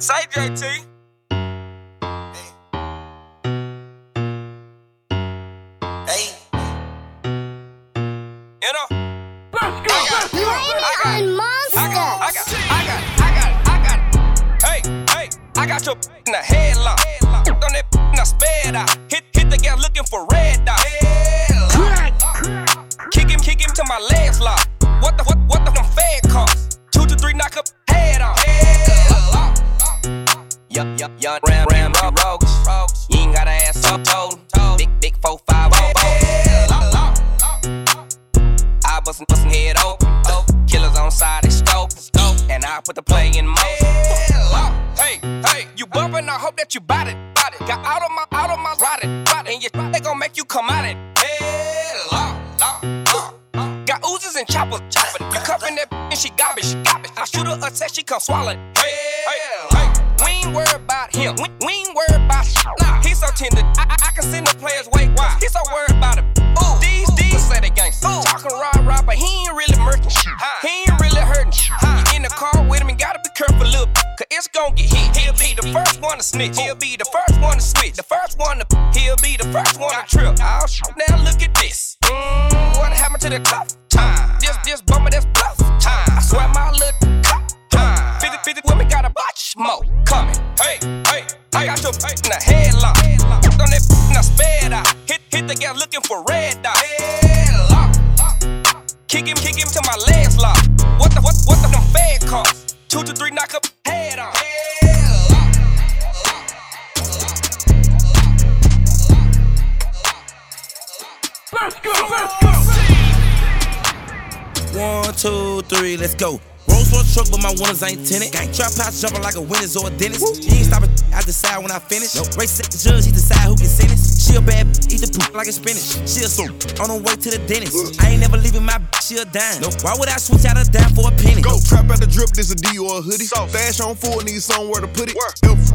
Say JT. Bustin', bustin' head open. Oh, killers on side, they scope. Oh, and I put the play in motion. Hey, hey, you bumpin', I hope that you bout it. Bout it. Got out of my, out of my ride it. Ride it. And you, they gon' make you come out it. Got oozes and choppers, chopping. You cuffin' that and she garbage, garbage. I shoot her a text, she come swallow it. Hey, hey, hey. We ain't worried about him. We, we ain't worried about shit. Nah, he's so tender. I, I, I can send the players wait. Why? He's so worried about it. Ooh, these, they gangsta. Talking rah rah, but he ain't really murking shit. He ain't really hurting shit. You in the car with him and gotta be careful, little. Cause it's gon' get hit. He'll be the first one to snitch. He'll be the first one to switch. The first one to. He'll be the first one to trip. Oh, sh- now look at this. Mm, what happened to the tough time? This, this bummer, that's bluff time. I swear my little cop time. 50, 50 women got a bunch more coming. Hey, hey, I got your in the headlock. On that and I sped out. Hit, hit the gas looking for red cost? Two to three knock up head on. One, two, three, let's go. Rolls Royce truck, but my winners ain't tenant. Gang trap house jumping like a winner's or a dentist. You ain't stopping, I decide when I finish. Nope. Race at the judge, he decide who can sentence. She a bad, b- eat the poop like a spinach. She a soup, on her way to the dentist. I ain't never leaving my b- she a dime. Nope. Why would I switch out a dime for a penny? Go trap out the drip, this a D or a hoodie. So. Stash on full, need somewhere to put it.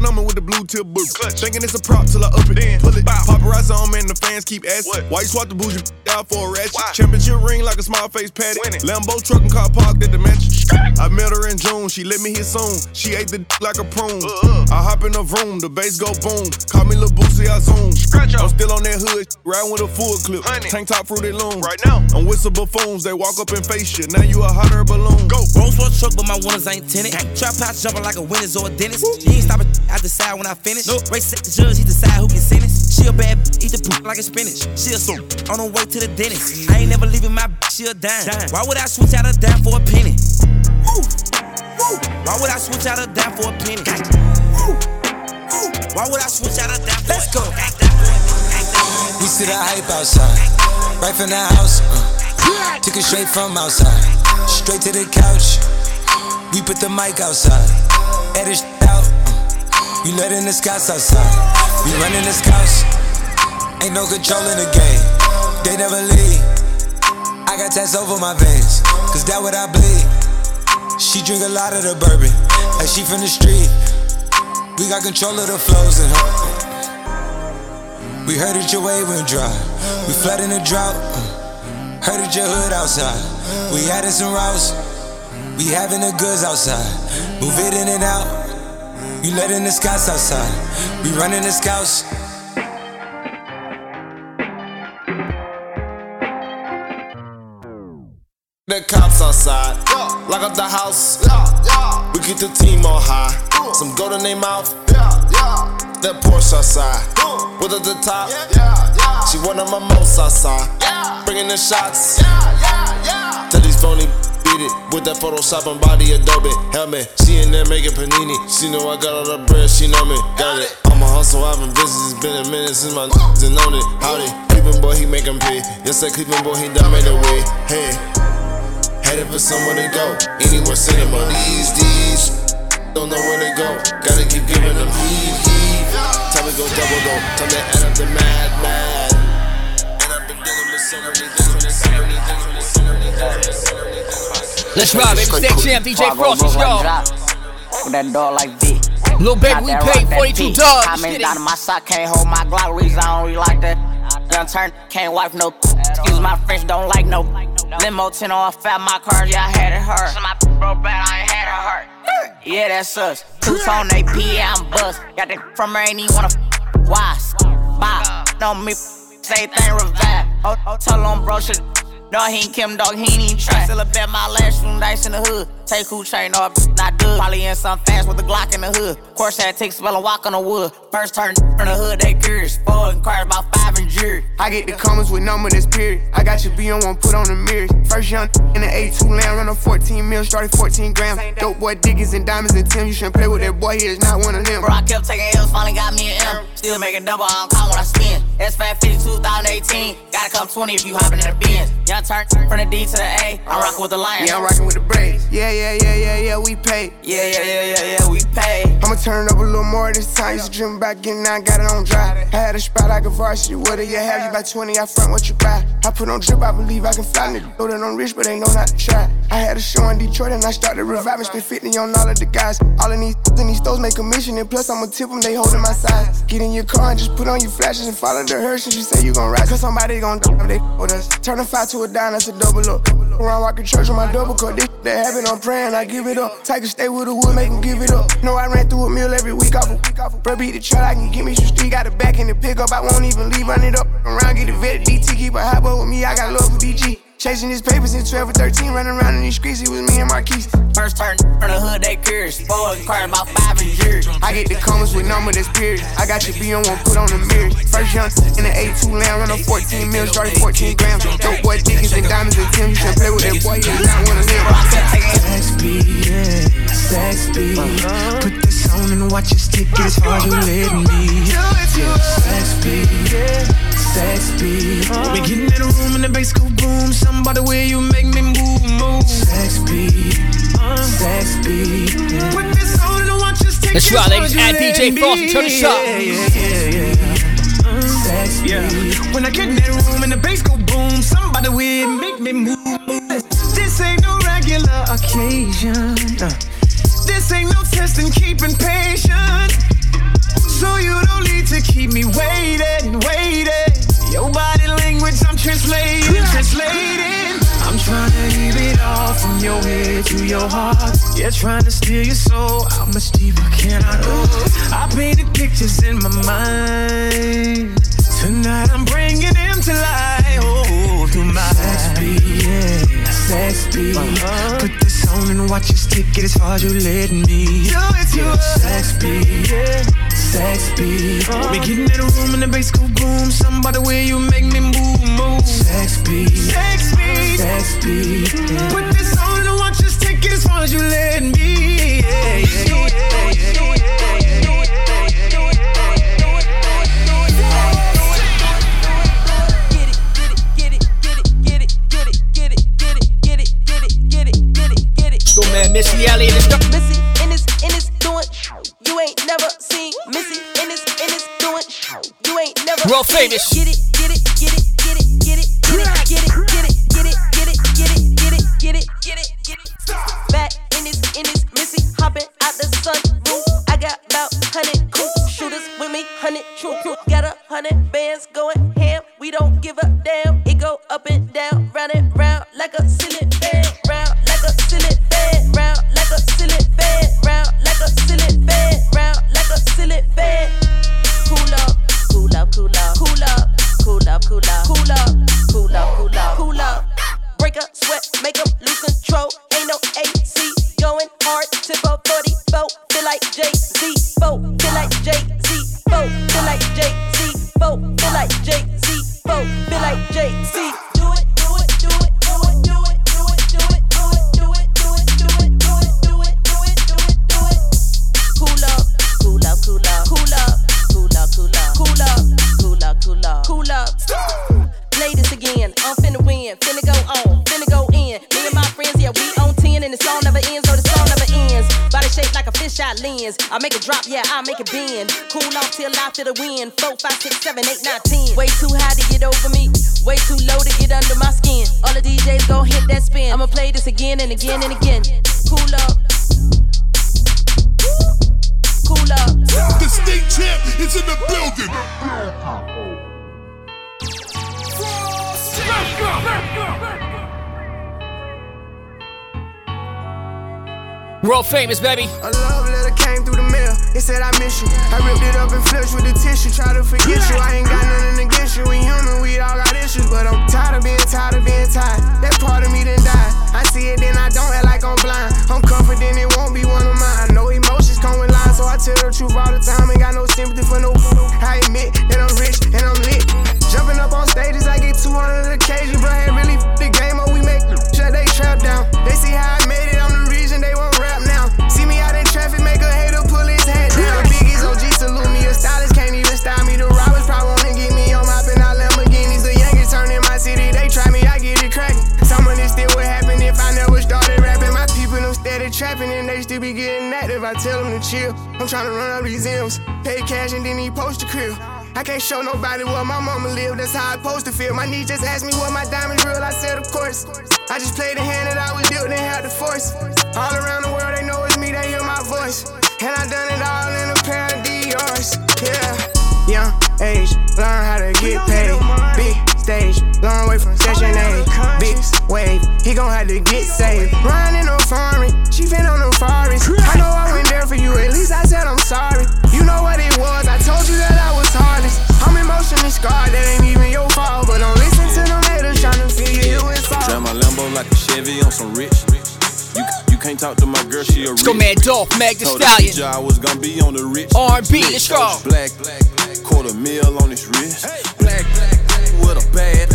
Number with the blue tip boot. Thinking it's a prop till I up it. Then Pull it. Paparazzi on man, the fans keep asking. Why you swap the bougie out for a ratchet? Championship ring like a small face patty. Lambo truck and car parked at the mansion. I met her in June, she let me hit soon. She ate the d- like a prune. Uh, uh. I hop in the room, the bass go boom. Call me Lil Boosie, I zoom. Scratch I'm still on that hood, riding with a full clip. Tank top fruity loom. Right now, I'm with some buffoons, they walk up and face you. Now you a hotter balloon. Go. Rolls Royce truck, but my winners ain't tenant. Gang trap house jumping like a winner's or a dentist. You ain't stopping, I decide when I finish. Nope. Race at the judge, he decide who can sentence. She a bad, b- eat the poop like a spinach. She a soup, on her way to the dentist. I ain't never leaving my b- she a dime. Why would I switch out a dime for a penny? Woo. Woo. Why would I switch out a dime for a penny? Woo. Woo. Why would I switch out a dime for Let's go. We see the hype outside, right from the house. Uh. Took it straight from outside, straight to the couch. We put the mic outside, edit sh- out. You let in the scouts outside, we running the scouts. Ain't no control in the game, they never leave. I got tats over my veins, cause that what I bleed. She drink a lot of the bourbon, like she from the street. We got control of the flows in her. We heard that your wave went dry. We flood in the drought. that your hood outside. We added some routes. We having the goods outside. Move it in and out. You let in the scouts outside. We running the scouts. The cops outside, lock up the house. We keep the team on high. Some gold in their mouth. That Porsche outside, with at the top. She one of my most outside, bringing the shots. Tell these phony beat it with that Photoshop and body Adobe helmet. She in there making panini. She know I got all the bread. She know me, got it. I'm a hustle, I've been busy. It's been a minute since my and known it. Howdy, Cleveland boy, he make 'em pay. Yes, that Cleveland boy, he done made a way. Hey. Headed for somewhere to go. Anywhere cinema. These, these. Don't know where to go. Gotta keep giving them heat, heat. Time to go double though. Time to add up the mad, mad. And I've been dealing with so many different, so many different, so many different, so many different. Let's ride, baby. State Champ, DJ Frost, let's go. With that dog like V. Little baby, we Got that paid rock, that 42 P. dollars. Comments Get it. down to my sock, can't hold my Glock. Reason I don't really like that. Done turn, can't wipe no. Excuse my French, don't like no. Limo 10 on fat, my car, yeah, I had it hurt. So my broke bad, I ain't had it hurt. Yeah, that's us. Two tone AP, yeah, I'm bust. Got that from her, ain't even wanna f- why? Bop, on me, say thing revive. Oh, oh, tell on bro, shit. No, he ain't Kim, dog, he ain't even try. Still a bet my last room dice in the hood. Take who chain, no, not good. Probably in some fast with a Glock in the hood. Course had take spell and walk on the wood. First turn from the hood, they curious. Four inquiries about five and jury. I get the comments with number that's period. I got your B on one, put on the mirrors. First young in the A2 land, run a 14 mil, started 14 grams. Dope boy Dickies and diamonds and Tim. You shouldn't play with that boy, he is not one of them. Bro, I kept taking L's, finally got me an M. Still making double, I don't call when I spin. S550 2018. Gotta come 20 if you hopping in the Benz. Young turn from the D to the A. I'm rocking with the Lions. Yeah, I'm rocking with the Braves. Yeah, yeah, yeah, yeah, yeah, we pay. Yeah, yeah, yeah, yeah, yeah, we pay. I'ma turn it up a little more this time. Used to dream about getting now, got it on dry. I had a spot like a varsity. What do you have? You buy 20, I front what you buy. I put on drip, I believe I can fly. Nigga, know that I'm rich, but they know not to try. I had a show in Detroit and I started reviving. Spent 50 on all of the guys. All of these in these stores make a mission. And plus, I'ma tip them, they holding my size. Get in your car and just put on your flashes and follow hearse. And you say you gon' ride. Cause somebody gon' die, they with us. Turn a five to a dime, that's a double up. Around walking church with my double cut. This that happen, I'm praying, I give it up. A stay with the wood, make him give it up. Know I ran through a meal every week off a. Bro, beat the truck, I can give me some street. Got a back in the pickup, I won't even leave, run it up. Around, get the vet, DT, keep a hot boy with me, I got love for DG. Chasing his papers since 12 or 13, running around in these streets, it was me and Marquise. First turn from the hood, they curious. Four inquiring about five and years. I get the comments with number that's period. I got your B on one, put on the mirror. First young in the A2 land, run a 14 mil, started 14 grams. Dope boy, Dickies and diamonds and Tim. You should play with that boy, he is not one of them. Sex beat, yeah, sex beat. Put this on and watch it stick it as far as you let me. Sex beat, yeah, sex beat. We getting in the room and the bass go boom. Something about the way you make me move, move. Sex beat, sex beat. Put this on and watch it stick That's right, ladies. Add DJ me. Frost, turn this up. Yeah, yeah, yeah, yeah. Sex beat. When I get in that room and the bass go boom, somebody will make me move. Your heart. Yeah, trying to steal your soul. How much deeper can I go? I painted pictures in my mind. Tonight I'm bringing them to life. Oh, through my sex beat, yeah, sex beat. Uh-huh. Put this on and watch it stick it as far as you let me. Do it to yeah, sex beat, yeah, sex beat. We getting in the room and the bass go boom. Something about the way you make me move, move. Sex beat, sex beat, sex beat. Mm-hmm. Yeah. Put this on and watch it stick it as far as you let me. Yeah, yeah, yeah, yeah, yeah. Go man, Missy Elliott. Let's go. Missy World famous. Get it, get it, get it, get it, get it, get it, get it, get it, get it, get it, get it, get it, get it, get it, get it. Back in this, in this Missy hopping out the sunroof. I got about hundred cool shooters with me, hundred true. Got a hundred bands going I make it drop, yeah, I make it bend. Cool off till feel the wind. Four, five, six, seven, eight, nine, ten. Way too high to get over me, way too low to get under my skin. All the DJs gon' hit that spin. I'ma play this again and again and again. Cool up. World famous, baby. A love letter came through the mail. It said I miss you. I ripped it up and flushed with the tissue. Try to forget you. I ain't got nothing against you. We human, we all got issues. But I'm tired of being tired of being tired. That part of me done died. I see it, then I don't act like I'm blind. I'm confident it won't be one of mine. I know emotions come with lies, so I tell the truth all the time. Ain't got no sympathy for no. I admit that I'm rich and I'm lit. Jumping up on stages, I get 200 occasions, but ain't really the game up. I'm trying to run up these M's, pay cash and then he post the crib. I can't show nobody where my mama live, that's how I supposed to feel. My niece just asked me what my diamonds real, I said of course. I just played the hand that I was dealt and had the force. All around the world they know it's me, they hear my voice. And I done it all in a pair of Dior's, yeah. Young age, learn how to get paid. Big stage, long way from session A. Big wave, he gon' have to get saved. Riding talk to my girl, she a rich. Go, man. Dolph, Meg the Stallion. I was gonna be on the rich. R&B, let's go. Black, quarter mil on his wrist. Black, with a bad.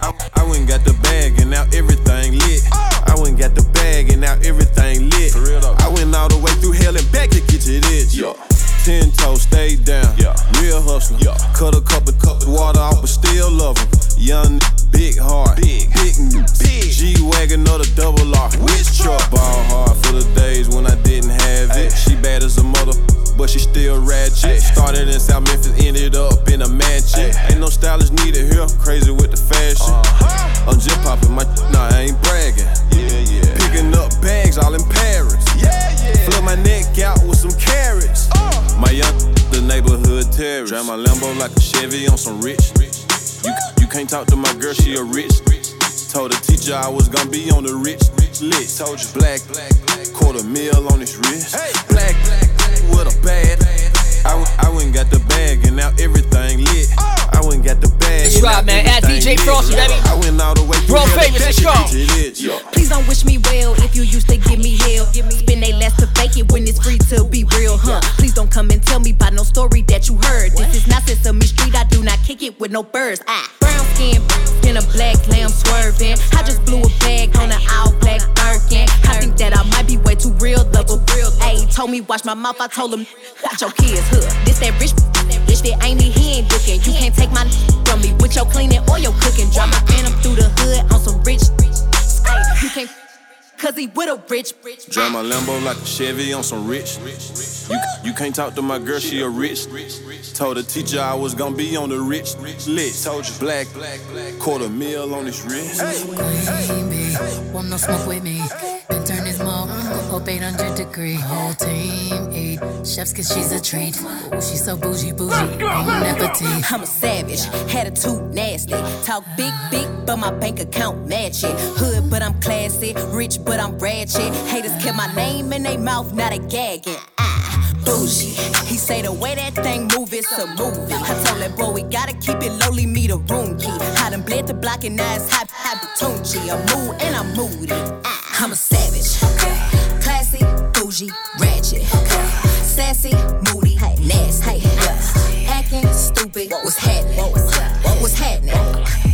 I, I went and got the bag and now everything lit. Oh. I went and got the bag and now everything can't talk to my girl, she a rich. Told the teacher I was gonna be on the rich lit. Told you black, quarter mil on his wrist. Hey black, with a bad. I, went- I went and got the bag and now everything lit. I went and got the bag. That's right, man. At everything DJ Frosty, lit. baby. I went all the way through World famous, back let's to go. get to this. Yeah. Please don't wish me well if you used to give me hell. Spend they last to fake it when it's free to be real, huh? Please don't come and tell me about no story that you heard. This is not Sesame Street, I do not kick it with no birds. Ah, brown skin in a black lamb swerving. I just blew a bag on an all black Birkin. I think that I might be way too real, love a real. Ayy, told me watch my mouth, I told him watch your kids, huh? This that rich, bitch that ain't me, he ain't looking. You can't take my from me with your cleaning or your cooking. Drive my phantom through the hood on some rich. Ayy, you can't. Cause he with a rich, rich. Drive my Lambo like a Chevy on some rich. You, you can't talk to my girl, she a rich. Told the teacher I was gonna be on the rich list. Told you black, quarter mil on his wrist. Queen bee, want no smoke with me. Then turn his mom up 800 degree. Whole team eat chefs cause she's a treat. Ooh, she's so bougie, bougie, on nepoty. I'm a savage, Had a attitude nasty. Talk big, big, but my bank account match it. Hood, but I'm classy. Rich, but I'm ratchet. Haters kept my name in their mouth, not a gagging. Ah, bougie. He say the way that thing move, it's a movie. I told that boy we gotta keep it lowly, me the room key. I done bled the block and now it's hot, hot Tunchi. I'm mood and I'm moody. Ah, I'm a savage. Classy, bougie, ratchet. Sassy, moody, nasty. Yeah. Acting stupid, what's happening? What's happening?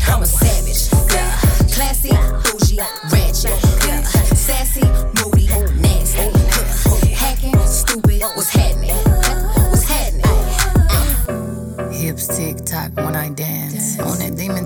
I'm a savage. Yeah. Classy, bougie, ratchet. Yeah. Sassy, moody, nasty. Yeah. Hacking, stupid, what's happening? What's happening? Hips tick tock when I dance.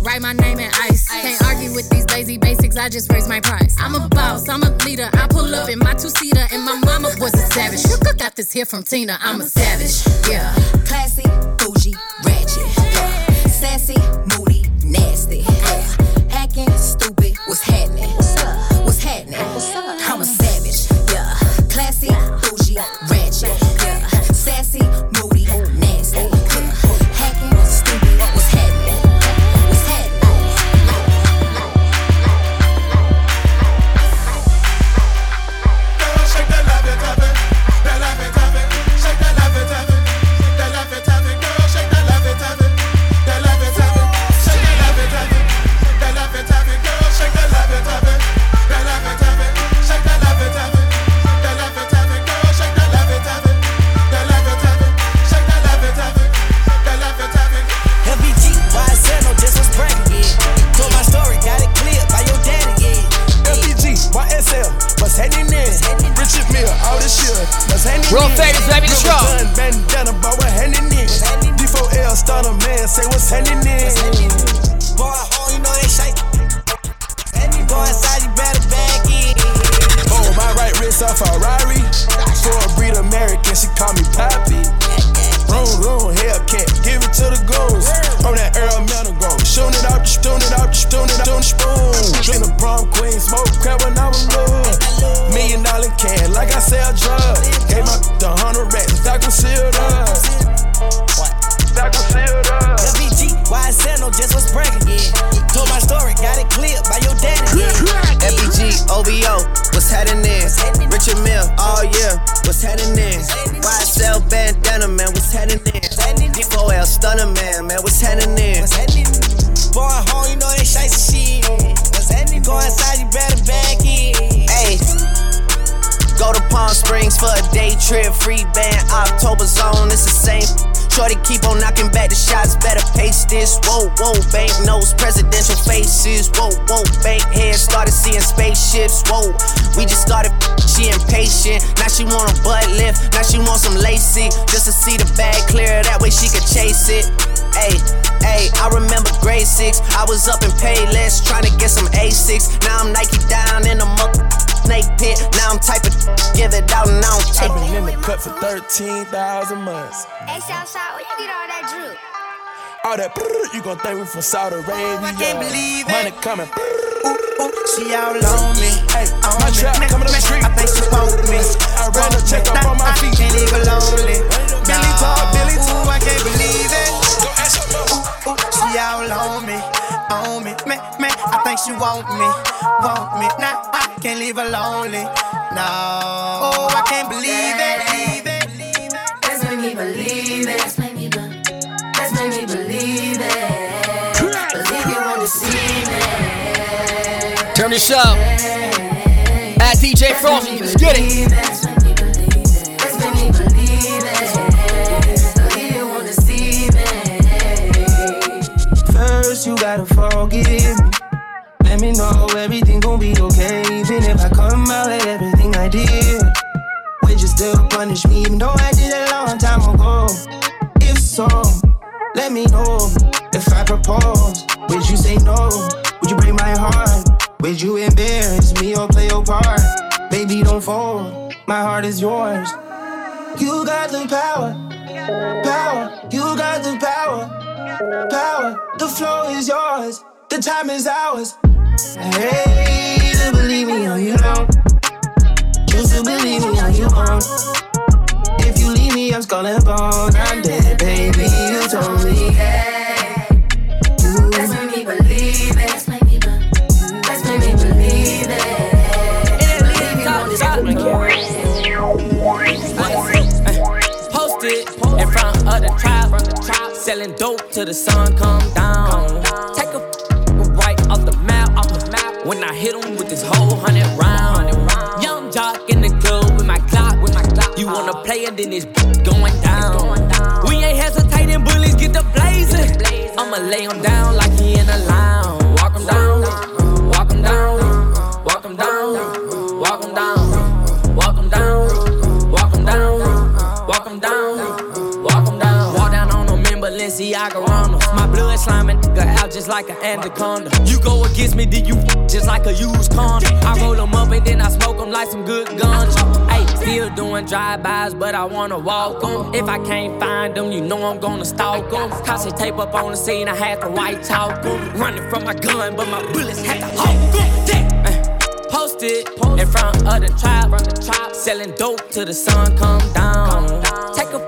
Write my name in ice. Can't argue with these lazy basics. I just raise my price. I'm a boss. I'm a leader. I pull up in my two seater, and my mama was a savage. I got this here from Tina. I'm a savage. Yeah. Classy, bougie, ratchet. Yeah. Sassy, moody, nasty. Yeah. D4L man, man, what's happening? Boy, home, you know they shite shit. What's happening? Go inside, you better back in. Hey, go to Palm Springs for a day trip, free band, October zone, it's the same. Shorty keep on knocking back the shots, better pace this. Whoa, whoa, bank notes, presidential faces. Whoa, whoa, bank heads started seeing spaceships. Whoa, we just started, she impatient. Now she want a butt lift, now she want some lacy. Just to see the bag clear, that way she could chase it. Hey, hey, I remember grade six. I was up in Payless trying to get some A6. Now I'm Nike down in the mother snake pit. Now I'm typing, give it out and I don't take I've been in the cut for 13,000 months. Hey, Southside, where you get all that drip? All that brrr, you gon' think we from Saudi Arabia. I can't believe it. Money coming. Ooh, ooh, She all on me. Hey, on my me. trap Me- coming up me- the street. I think she want me. I ran a check up Nah, on my I feet. can't even lonely. Billy Talk, Billy Ooh, I can't believe it. Go ask your. Ooh, she all on me, on me, me, me. I think she want me, want me. Now I can't leave her lonely. No, oh, I can't believe it. Let's make me believe it. Let's make me believe Let's make me believe it. Believe you want to see me. Turn this up. At DJ Frosty, let's get it. Let's me believe it. Let's me believe it. Believe you want to see me. First, you gotta forgive me. Let me know everything gon' be okay. Even if I come out at everything I did, would you still punish me? Even though I did a long time ago. If so, let me know. If I propose, would you say no? Would you break my heart? Would you embarrass me or play your part? Baby, don't fold. My heart is yours. You got the power, power. You got the power power. The flow is yours. The time is ours. Hey, to believe me or you don't. Choose to believe me or you won't. If you leave me, I'm skull and. I'm dead, baby. You told me. Let's make me believe it. Let's me believe Let's make me believe it. Believe you want to Posted in front of the tribe, selling dope till the sun come walk 'em down, walk 'em down, walk 'em down, walk 'em down, walk 'em down. Walk down on them in Balenciaga Ronalds. My blood sliming nigga out just like an anaconda. You go against me, then you just like a used condom. I roll 'em up and then I smoke 'em like some good guns. Hey, still doing drive-bys, but I wanna walk them. If I can't find them, you know I'm gonna stalk them. Cause tape up on the scene, I had to white talk them. Running from my gun, but my bullets had to hold them. Posted in front of the trap, selling dope till the sun come down. Take a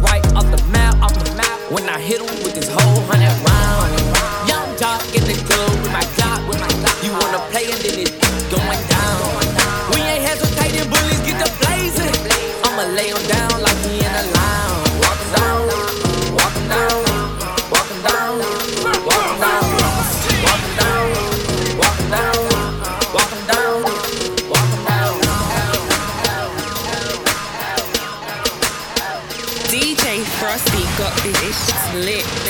right off the map, off the map. When I hit him with this whole hundred round. Young jock in the club with my clock, with my clock. You wanna play and then it's Lit, lit.